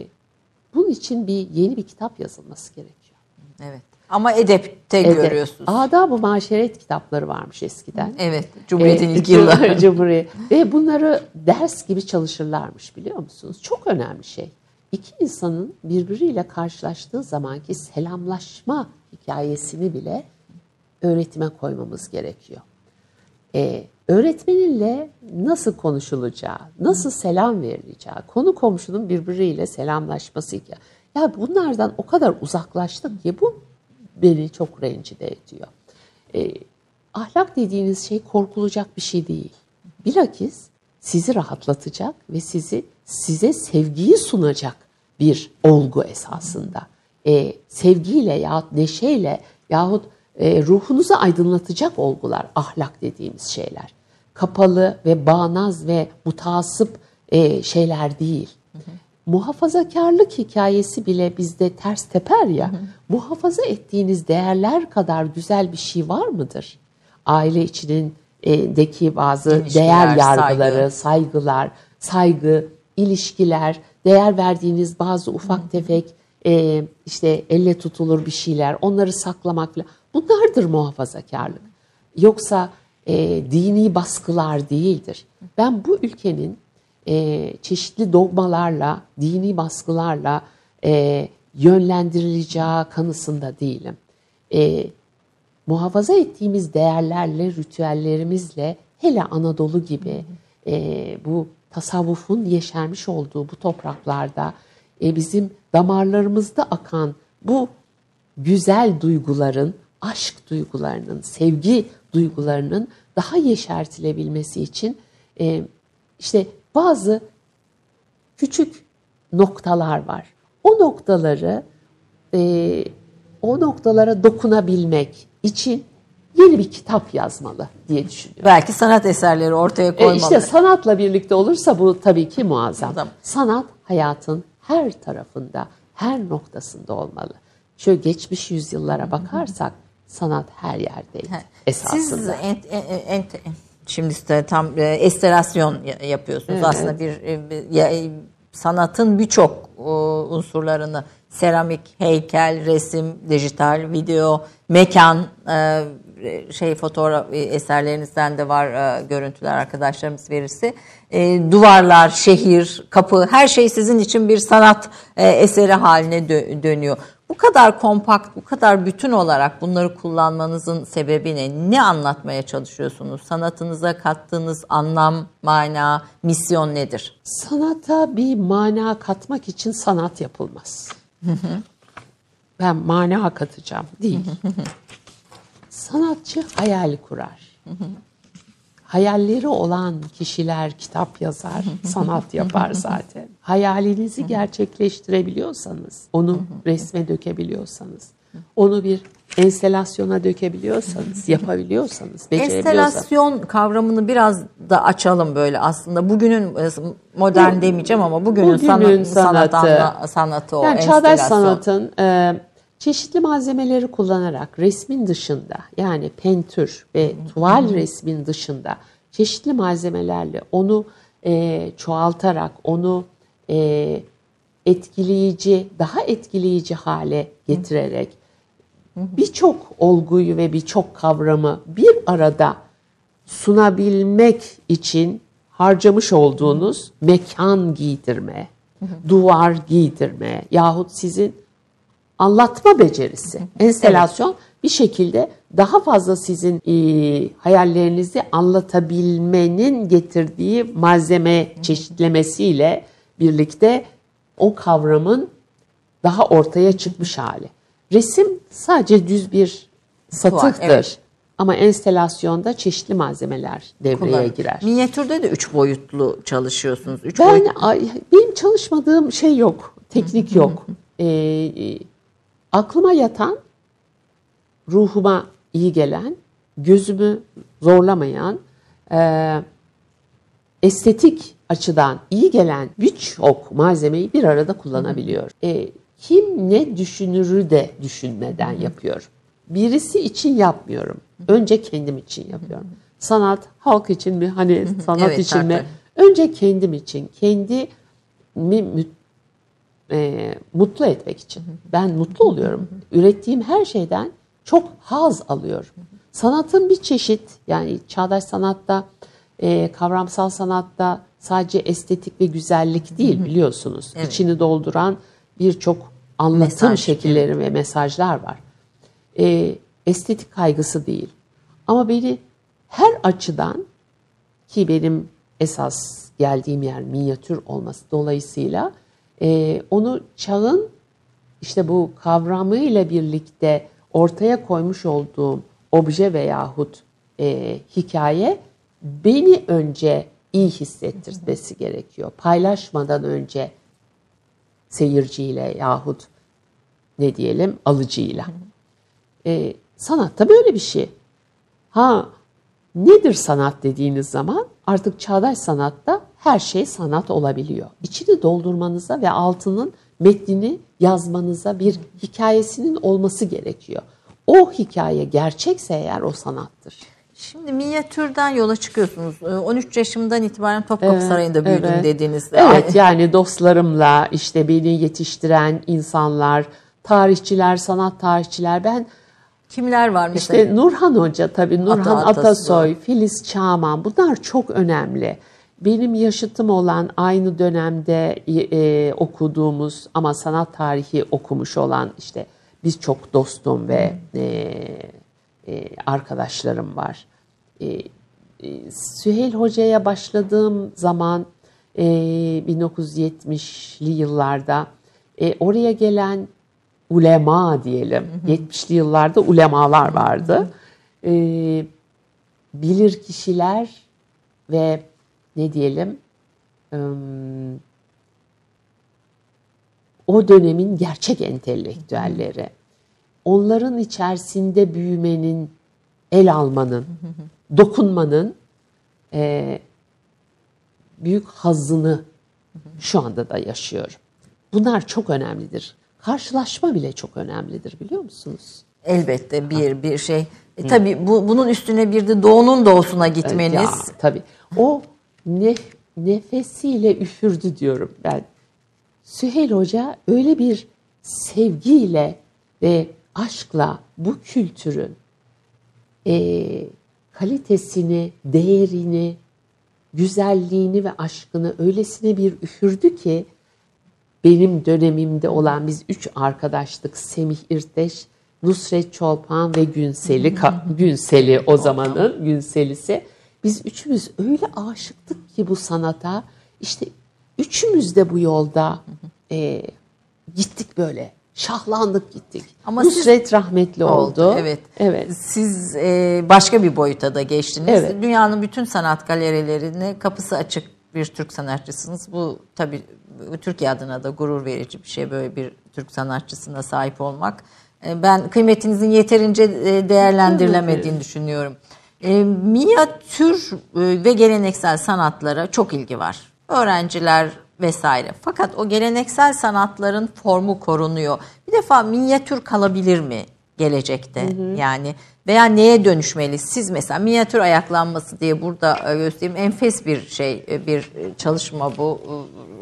bunun için bir yeni bir kitap yazılması gerekiyor. Evet. Ama edepte Edep. görüyorsunuz. Adab-ı maşeret kitapları varmış eskiden. Evet. Cumhuriyet'in Ee, ilk yılları. Cumhuriyet. Ve bunları ders gibi çalışırlarmış biliyor musunuz? Çok önemli şey. İki insanın birbiriyle karşılaştığı zamanki selamlaşma hikayesini bile öğretime koymamız gerekiyor. Ee, öğretmeninle nasıl konuşulacağı, nasıl selam verileceği, konu komşunun birbiriyle selamlaşması hikaye. Ya bunlardan o kadar uzaklaştık ki bu beni çok rencide ediyor. Ee, ahlak dediğiniz şey korkulacak bir şey değil. Bilakis sizi rahatlatacak ve sizi size sevgiyi sunacak bir olgu esasında. Ee, sevgiyle yahut neşeyle yahut e, ruhunuzu aydınlatacak olgular ahlak dediğimiz şeyler. Kapalı ve bağnaz ve mutasip e, şeyler değil. Muhafazakarlık hikayesi bile bizde ters teper ya. Muhafaza ettiğiniz değerler kadar güzel bir şey var mıdır? Aile içinin e, deki bazı İlişkiler, değer yargıları, saygı. saygılar, saygı, ilişkiler, değer verdiğiniz bazı ufak tefek e, işte elle tutulur bir şeyler, onları saklamak falan. Bunlardır muhafazakarlık. Yoksa e, dini baskılar değildir. Ben bu ülkenin e, çeşitli dogmalarla, dini baskılarla e, yönlendirileceği kanısında değilim. e, muhafaza ettiğimiz değerlerle, ritüellerimizle hele Anadolu gibi e, bu tasavvufun yeşermiş olduğu bu topraklarda e, bizim damarlarımızda akan bu güzel duyguların, aşk duygularının, sevgi duygularının daha yeşertilebilmesi için e, işte bazı küçük noktalar var. O noktaları e, o noktalara dokunabilmek için yeni bir kitap yazmalı diye düşünüyorum. Belki sanat eserleri ortaya E, koymalı. işte sanatla birlikte olursa bu tabii ki muazzam. Tamam. Sanat hayatın her tarafında, her noktasında olmalı. Şöyle geçmiş yüzyıllara bakarsak sanat her yerdeydi esasında. Siz ent, ent, ent- şimdi tam e, enstelasyon ya- yapıyorsunuz. Aslında bir e, e, sanatın birçok unsurlarını seramik, heykel, resim, dijital, video, mekan şey fotoğraf eserlerinizden de var görüntüler arkadaşlarımız verirse. Duvarlar, şehir, kapı her şey sizin için bir sanat eseri haline dö- dönüyor. Bu kadar kompakt, bu kadar bütün olarak bunları kullanmanızın sebebi ne? Ne anlatmaya çalışıyorsunuz? Sanatınıza kattığınız anlam, mana, misyon nedir? Sanata bir mana katmak için sanat yapılmaz. ben mana katacağım değil. Sanatçı hayal kurar. Hayalleri olan kişiler kitap yazar, sanat yapar zaten. Hayalinizi gerçekleştirebiliyorsanız, onu resme dökebiliyorsanız, onu bir enstelasyona dökebiliyorsanız, yapabiliyorsanız, becerebiliyorsanız. Enstelasyon kavramını biraz da açalım böyle aslında. Bugünün e, modern demeyeceğim ama bugünün, Bugünün sanat, sanat, sanatı. sanatı o. Yani çağdaş sanatın e, çeşitli malzemeleri kullanarak resmin dışında yani pentür ve tuval resmin dışında çeşitli malzemelerle onu e, çoğaltarak onu e, etkileyici, daha etkileyici hale getirerek birçok olguyu ve birçok kavramı bir arada sunabilmek için harcamış olduğunuz mekan giydirme, duvar giydirme yahut sizin anlatma becerisi, enstelasyon bir şekilde daha fazla sizin e, hayallerinizi anlatabilmenin getirdiği malzeme çeşitlemesiyle birlikte o kavramın daha ortaya çıkmış hali. Resim sadece düz bir satıktır. evet. Ama enstelasyonda çeşitli malzemeler devreye Kullanım. girer. Minyatürde de üç boyutlu çalışıyorsunuz. Üç Ben boyutlu. ay, benim çalışmadığım şey yok, teknik yok. Ee, aklıma yatan, ruhuma iyi gelen, gözümü zorlamayan, e, estetik açıdan iyi gelen birçok malzemeyi bir arada kullanabiliyor. E, kim ne düşünürü de düşünmeden yapıyorum. Birisi için yapmıyorum. Önce kendim için yapıyorum. Sanat halk için mi? Hani sanat Evet, için mi? tabii. Önce kendim için, kendimi mü- e, mutlu etmek için. Ben mutlu oluyorum. Ürettiğim her şeyden çok haz alıyorum. Sanatın bir çeşit yani çağdaş sanatta, e, kavramsal sanatta sadece estetik ve güzellik değil biliyorsunuz. Evet. İçini dolduran birçok anlatım Mesaj, şekilleri ve mesajlar var. E, estetik kaygısı değil. Ama beni her açıdan ki benim esas geldiğim yer minyatür olması dolayısıyla e, onu çağın işte bu kavramıyla birlikte ortaya koymuş olduğum obje veyahut e, hikaye beni önce iyi hissettirmesi gerekiyor. Paylaşmadan önce seyirciyle yahut ne diyelim alıcıyla. E, sanatta böyle bir şey. Ha nedir sanat dediğiniz zaman artık çağdaş sanatta her şey sanat olabiliyor. İçini doldurmanıza ve altının metnini yazmanıza bir hikayesinin olması gerekiyor. O hikaye gerçekse eğer o sanattır. Şimdi minyatürden yola çıkıyorsunuz. Ee, 13 yaşımdan itibaren Topkapı Evet, Sarayı'nda büyüdüm evet. dediğinizde. Evet yani dostlarımla işte beni yetiştiren insanlar, tarihçiler, sanat tarihçiler. Ben Kimler var mesela? İşte Nurhan Hoca tabii Nurhan Ata- Atasoy. Atasoy, Filiz Çağman bunlar çok önemli. Benim yaşıtım olan aynı dönemde e, okuduğumuz ama sanat tarihi okumuş olan işte birçok dostum ve e, e, arkadaşlarım var. E, e, Süheyl Hoca'ya başladığım zaman e, 1970'li yıllarda e, oraya gelen ulema diyelim. Hı hı. 70'li yıllarda ulemalar vardı. E, bilir kişiler ve ne diyelim e, o dönemin gerçek entelektüelleri. Onların içerisinde büyümenin, el almanın, dokunmanın e, büyük hazını şu anda da yaşıyorum. Bunlar çok önemlidir. Karşılaşma bile çok önemlidir biliyor musunuz? Elbette bir bir şey. E, tabii bu, bunun üstüne bir de doğunun doğusuna gitmeniz. Ya, tabii. O nef, nefesiyle üfürdü diyorum ben. Süheyl Hoca öyle bir sevgiyle ve aşkla bu kültürün e, kalitesini, değerini, güzelliğini ve aşkını öylesine bir üfürdü ki benim dönemimde olan biz üç arkadaştık Semih İrteş, Nusret Çolpan ve Günseli, Günseli o zamanın Günselisi. Biz üçümüz öyle aşıktık ki bu sanata. İşte üçümüz de bu yolda e, gittik böyle. Şahlandık gittik. Ama Nusret siz, rahmetli oldu. oldu. Evet. Evet. Siz e, başka bir boyuta da geçtiniz. Evet. Dünyanın bütün sanat galerilerine kapısı açık bir Türk sanatçısınız. Bu tabii Türkiye adına da gurur verici bir şey böyle bir Türk sanatçısına sahip olmak. E, ben kıymetinizin yeterince e, değerlendirilemediğini düşünüyorum. E, minyatür ve geleneksel sanatlara çok ilgi var. Öğrenciler vesaire. Fakat o geleneksel sanatların formu korunuyor. Bir defa minyatür kalabilir mi gelecekte? Hı hı. Yani veya neye dönüşmeli? Siz mesela minyatür ayaklanması diye burada göstereyim enfes bir şey, bir çalışma bu.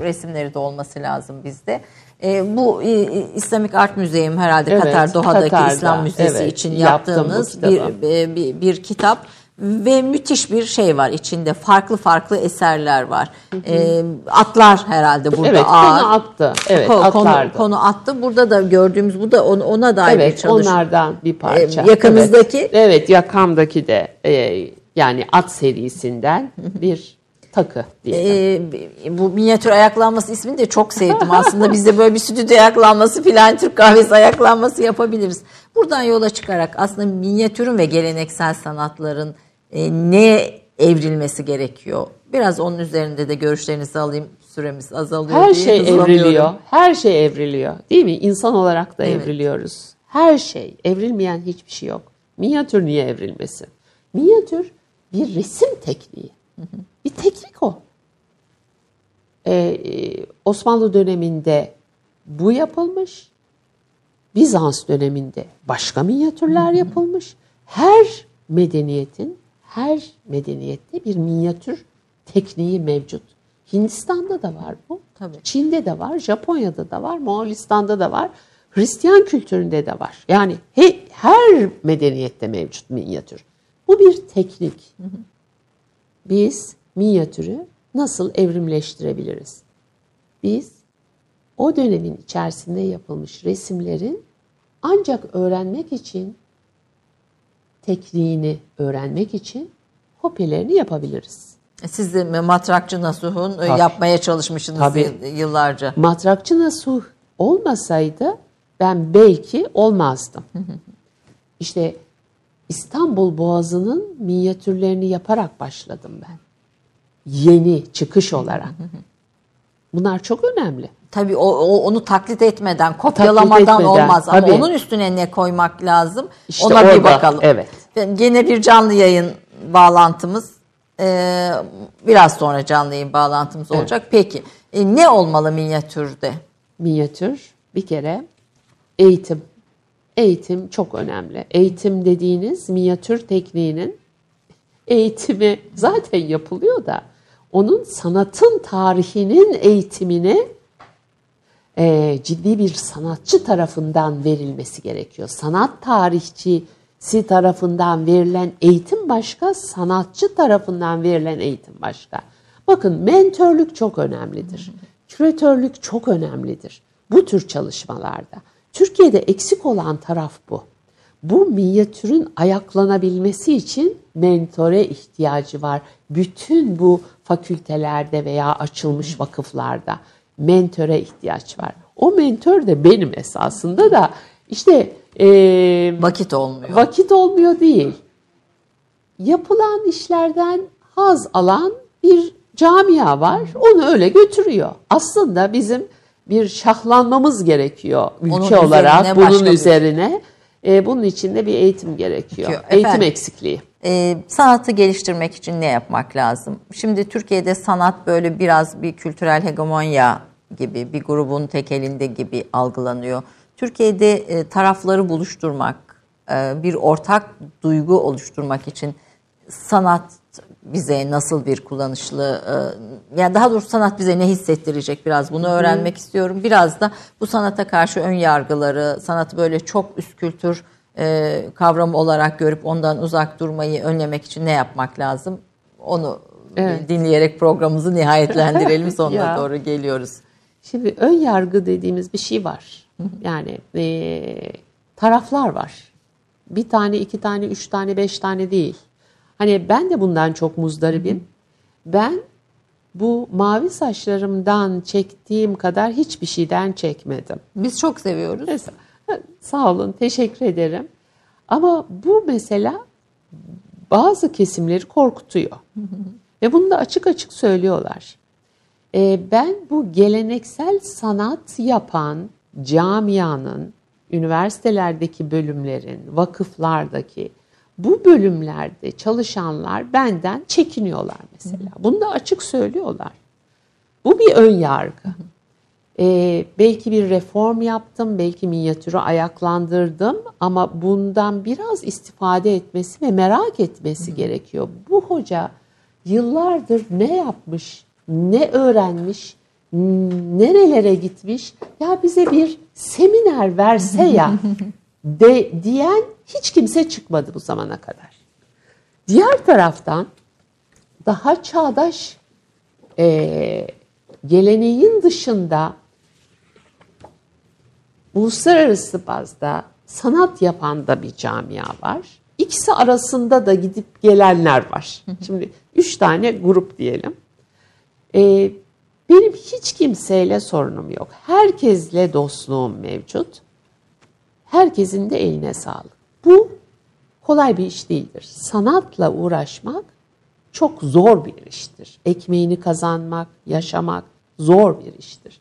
Resimleri de olması lazım bizde. E, bu e, İslamik Art Müzeyim herhalde evet, Katar Doha'daki Katar'da, İslam Müzesi evet, için yaptığınız bir, bir, bir, bir kitap ve müthiş bir şey var içinde farklı farklı eserler var. Hı hı. E, atlar herhalde burada evet, ağır. Konu attı. Evet, konu, atlardı. konu attı. Burada da gördüğümüz bu da ona dair evet, bir çalışma. onlardan bir parça. E, yakınızdaki? Evet, evet yakamdaki de e, yani at serisinden bir takı diye. Ee, bu minyatür ayaklanması ismini de çok sevdim. Aslında biz de böyle bir stüdyo ayaklanması filan Türk kahvesi ayaklanması yapabiliriz. Buradan yola çıkarak aslında minyatürün ve geleneksel sanatların e, neye evrilmesi gerekiyor? Biraz onun üzerinde de görüşlerinizi alayım. Süremiz azalıyor Her şey evriliyor. Her şey evriliyor. Değil mi? İnsan olarak da evet. evriliyoruz. Her şey. Evrilmeyen hiçbir şey yok. Minyatür niye evrilmesin? Minyatür bir resim tekniği. Bir teknik o. Ee, Osmanlı döneminde bu yapılmış. Bizans döneminde başka minyatürler yapılmış. Her medeniyetin her medeniyette bir minyatür tekniği mevcut. Hindistan'da da var bu. Tabii. Çin'de de var, Japonya'da da var, Moğolistan'da da var. Hristiyan kültüründe de var. Yani he, her medeniyette mevcut minyatür. Bu bir teknik. Biz minyatürü nasıl evrimleştirebiliriz? Biz o dönemin içerisinde yapılmış resimlerin ancak öğrenmek için tekniğini öğrenmek için kopyalarını yapabiliriz. E, siz de Matrakçı Nasuh'un e, Tabii. yapmaya çalışmışsınız Tabii. yıllarca. Matrakçı Nasuh olmasaydı ben belki olmazdım. İşte İstanbul Boğazı'nın minyatürlerini yaparak başladım ben. Yeni çıkış olarak. Bunlar çok önemli. Tabii o, o onu taklit etmeden, kopyalamadan taklit etmeden, olmaz tabii. ama onun üstüne ne koymak lazım? İşte Ona orada, bir bakalım. Evet. Gene bir canlı yayın bağlantımız ee, biraz sonra canlı yayın bağlantımız evet. olacak. Peki e, ne olmalı minyatürde? Minyatür bir kere eğitim. Eğitim çok önemli. Eğitim dediğiniz minyatür tekniğinin eğitimi zaten yapılıyor da onun sanatın tarihinin eğitimini e, ciddi bir sanatçı tarafından verilmesi gerekiyor. Sanat tarihçisi tarafından verilen eğitim başka, sanatçı tarafından verilen eğitim başka. Bakın mentörlük çok önemlidir. Küratörlük çok önemlidir bu tür çalışmalarda. Türkiye'de eksik olan taraf bu. Bu minyatürün ayaklanabilmesi için mentore ihtiyacı var. Bütün bu fakültelerde veya açılmış vakıflarda mentöre ihtiyaç var. O mentör de benim esasında da işte e, vakit olmuyor. Vakit olmuyor değil. Yapılan işlerden haz alan bir camia var. Onu öyle götürüyor. Aslında bizim bir şahlanmamız gerekiyor ülke Onun olarak üzerine bunun başka bir- üzerine. E, bunun için de bir eğitim gerekiyor. Gerekiyor. Eğitim Efendim? eksikliği. Ee, sanatı geliştirmek için ne yapmak lazım? Şimdi Türkiye'de sanat böyle biraz bir kültürel hegemonya gibi, bir grubun tek elinde gibi algılanıyor. Türkiye'de e, tarafları buluşturmak, e, bir ortak duygu oluşturmak için sanat bize nasıl bir kullanışlı, e, yani daha doğrusu sanat bize ne hissettirecek biraz bunu öğrenmek istiyorum. Biraz da bu sanata karşı ön yargıları, sanatı böyle çok üst kültür e, kavramı olarak görüp ondan uzak durmayı önlemek için ne yapmak lazım? Onu Evet. dinleyerek programımızı nihayetlendirelim. Sonuna doğru geliyoruz. Şimdi ön yargı dediğimiz bir şey var. Yani e, taraflar var. Bir tane, iki tane, üç tane, beş tane değil. Hani ben de bundan çok muzdaribim. Ben bu mavi saçlarımdan çektiğim kadar hiçbir şeyden çekmedim. Biz çok seviyoruz. Mesela, sağ olun, teşekkür ederim. Ama bu mesela bazı kesimleri korkutuyor. Ve bunu da açık açık söylüyorlar. Ee, ben bu geleneksel sanat yapan camianın, üniversitelerdeki bölümlerin, vakıflardaki bu bölümlerde çalışanlar benden çekiniyorlar mesela. Bunu da açık söylüyorlar. Bu bir ön yargı. Ee, belki bir reform yaptım, belki minyatürü ayaklandırdım ama bundan biraz istifade etmesi ve merak etmesi gerekiyor. Bu hoca yıllardır ne yapmış, ne öğrenmiş, nerelere gitmiş? Ya bize bir seminer verse ya de diyen hiç kimse çıkmadı bu zamana kadar. Diğer taraftan daha çağdaş e, geleneğin dışında uluslararası bazda sanat yapan da bir camia var. İkisi arasında da gidip gelenler var. Şimdi üç tane grup diyelim. Ee, benim hiç kimseyle sorunum yok. Herkesle dostluğum mevcut. Herkesin de eline sağlık. Bu kolay bir iş değildir. Sanatla uğraşmak çok zor bir iştir. Ekmeğini kazanmak, yaşamak zor bir iştir.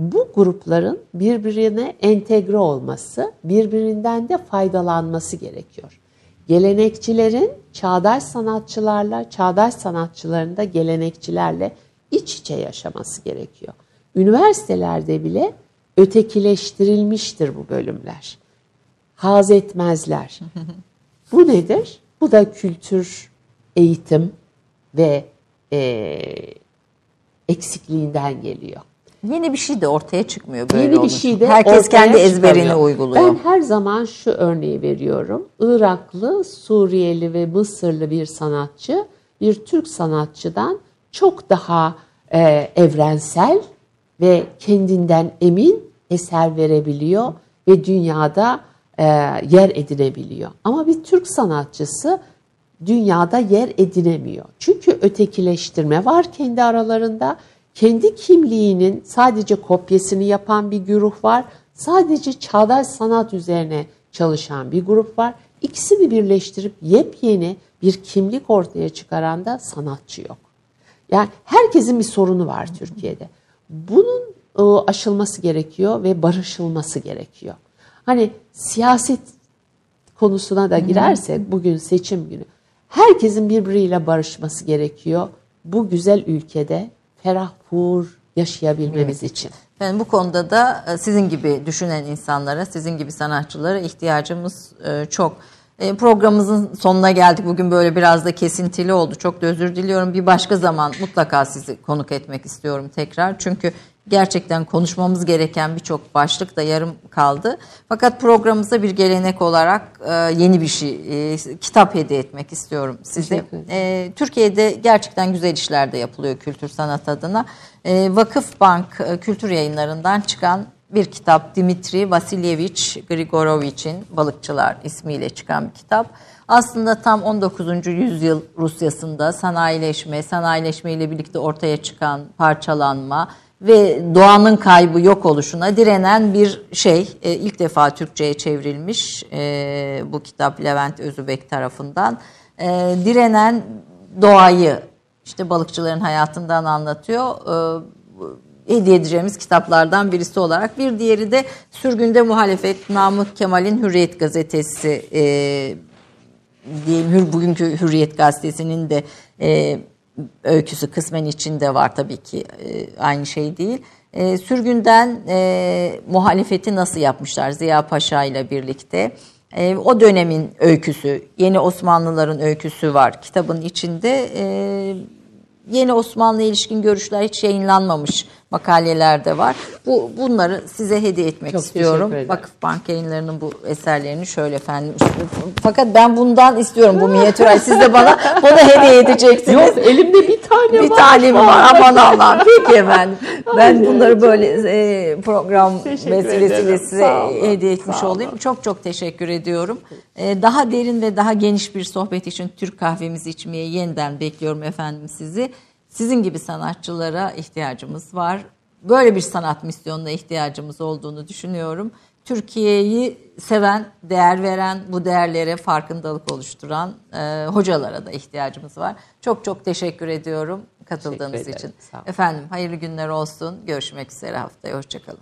Bu grupların birbirine entegre olması, birbirinden de faydalanması gerekiyor. Gelenekçilerin çağdaş sanatçılarla, çağdaş sanatçıların da gelenekçilerle iç içe yaşaması gerekiyor. Üniversitelerde bile ötekileştirilmiştir bu bölümler. Haz etmezler. Bu nedir? Bu da kültür, eğitim ve eee, eksikliğinden geliyor. Yeni bir şey de ortaya çıkmıyor böyle Yeni bir şey de Herkes kendi ezberini çıkarıyor. uyguluyor. Ben her zaman şu örneği veriyorum. Iraklı, Suriyeli ve Mısırlı bir sanatçı bir Türk sanatçıdan çok daha e, evrensel ve kendinden emin eser verebiliyor ve dünyada e, yer edinebiliyor. Ama bir Türk sanatçısı dünyada yer edinemiyor. Çünkü ötekileştirme var kendi aralarında. Kendi kimliğinin sadece kopyasını yapan bir güruh var. Sadece çağdaş sanat üzerine çalışan bir grup var. İkisini birleştirip yepyeni bir kimlik ortaya çıkaran da sanatçı yok. Yani herkesin bir sorunu var Türkiye'de. Bunun e, aşılması gerekiyor ve barışılması gerekiyor. Hani siyaset konusuna da girersek bugün seçim günü. Herkesin birbiriyle barışması gerekiyor. Bu güzel ülkede ferah hur yaşayabilmemiz için. Yani bu konuda da e, sizin gibi düşünen insanlara, sizin gibi sanatçılara ihtiyacımız e, çok. E, Programımızın sonuna geldik. Bugün böyle biraz da kesintili oldu. Çok da özür diliyorum. Bir başka zaman mutlaka sizi konuk etmek istiyorum tekrar. Çünkü gerçekten konuşmamız gereken birçok başlık da yarım kaldı. Fakat programımıza bir gelenek olarak e, yeni bir şey, e, kitap hediye etmek istiyorum size. E, Türkiye'de gerçekten güzel işler de yapılıyor kültür sanat adına. E, Vakıf Bank e, kültür yayınlarından çıkan bir kitap Dimitri Vasilyevich Grigorovich'in Balıkçılar ismiyle çıkan bir kitap. Aslında tam 19. yüzyıl Rusyasında sanayileşme, sanayileşme ile birlikte ortaya çıkan parçalanma ve doğanın kaybı yok oluşuna direnen bir şey. E, ilk defa Türkçe'ye çevrilmiş e, bu kitap Levent Özübek tarafından. E, direnen doğayı işte balıkçıların hayatından anlatıyor. E, hediye edeceğimiz kitaplardan birisi olarak. Bir diğeri de Sürgünde Muhalefet Namık Kemal'in Hürriyet Gazetesi e, diyelim bugünkü Hürriyet Gazetesi'nin de e, öyküsü kısmen içinde var tabii ki e, aynı şey değil. E, sürgünden e, muhalefeti nasıl yapmışlar Ziya Paşa ile birlikte. E, o dönemin öyküsü, yeni Osmanlıların öyküsü var kitabın içinde. E, yeni Osmanlı ilişkin görüşler hiç yayınlanmamış makaleler de var. Bu bunları size hediye etmek Çok istiyorum. ederim. Vakıfbank yayınlarının bu eserlerini şöyle efendim. Fakat ben bundan istiyorum bu minyatür. Siz de bana bunu hediye edeceksiniz. Yok elimde bir tane bir var. tane mi var? Aman Allah'ım. Peki efendim. Ben bunları böyle e, program vesilesiyle size hediye etmiş olayım. Çok çok teşekkür ediyorum. E, daha derin ve daha geniş bir sohbet için Türk kahvemizi içmeye yeniden bekliyorum efendim sizi. Sizin gibi sanatçılara ihtiyacımız var. Böyle bir sanat misyonuna ihtiyacımız olduğunu düşünüyorum. Türkiye'yi seven, değer veren, bu değerlere farkındalık oluşturan e, hocalara da ihtiyacımız var. Çok çok teşekkür ediyorum katıldığınız Teşekkür için. ederim, olun. Efendim hayırlı günler olsun. Görüşmek üzere haftaya. Hoşçakalın.